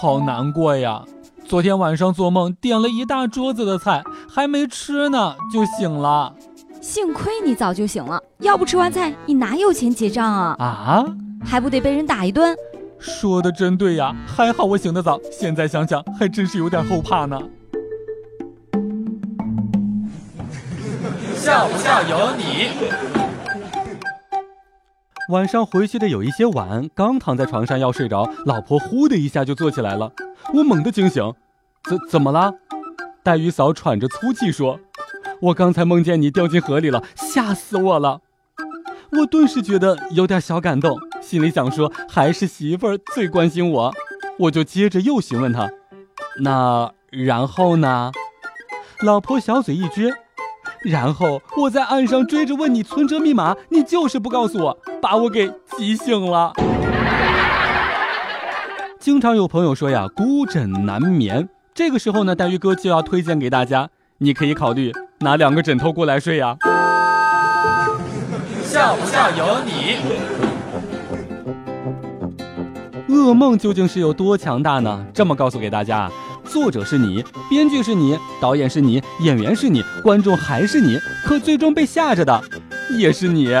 好难过呀！昨天晚上做梦点了一大桌子的菜，还没吃呢就醒了。幸亏你早就醒了，要不吃完菜你哪有钱结账啊？啊，还不得被人打一顿？说的真对呀，还好我醒得早，现在想想还真是有点后怕呢。笑不笑由你。晚上回去的有一些晚，刚躺在床上要睡着，老婆呼的一下就坐起来了，我猛地惊醒，怎怎么了？黛玉嫂喘着粗气说：“我刚才梦见你掉进河里了，吓死我了。”我顿时觉得有点小感动，心里想说还是媳妇儿最关心我，我就接着又询问她：“那然后呢？”老婆小嘴一撅。然后我在岸上追着问你存折密码，你就是不告诉我，把我给急醒了。经常有朋友说呀，孤枕难眠，这个时候呢，大鱼哥就要推荐给大家，你可以考虑拿两个枕头过来睡呀。笑不笑由你。噩梦究竟是有多强大呢？这么告诉给大家。作者是你，编剧是你，导演是你，演员是你，观众还是你，可最终被吓着的也是你。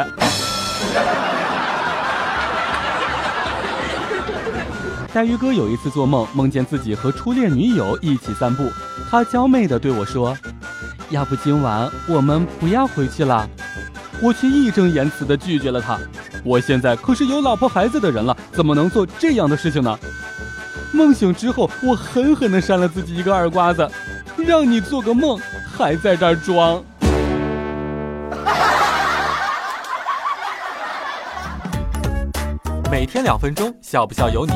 黛玉哥有一次做梦，梦见自己和初恋女友一起散步，他娇媚的对我说：“要不今晚我们不要回去了？”我却义正言辞的拒绝了他。我现在可是有老婆孩子的人了，怎么能做这样的事情呢？梦醒之后，我狠狠的扇了自己一个耳刮子，让你做个梦，还在这儿装。每天两分钟，笑不笑由你。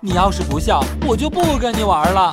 你要是不笑，我就不跟你玩了。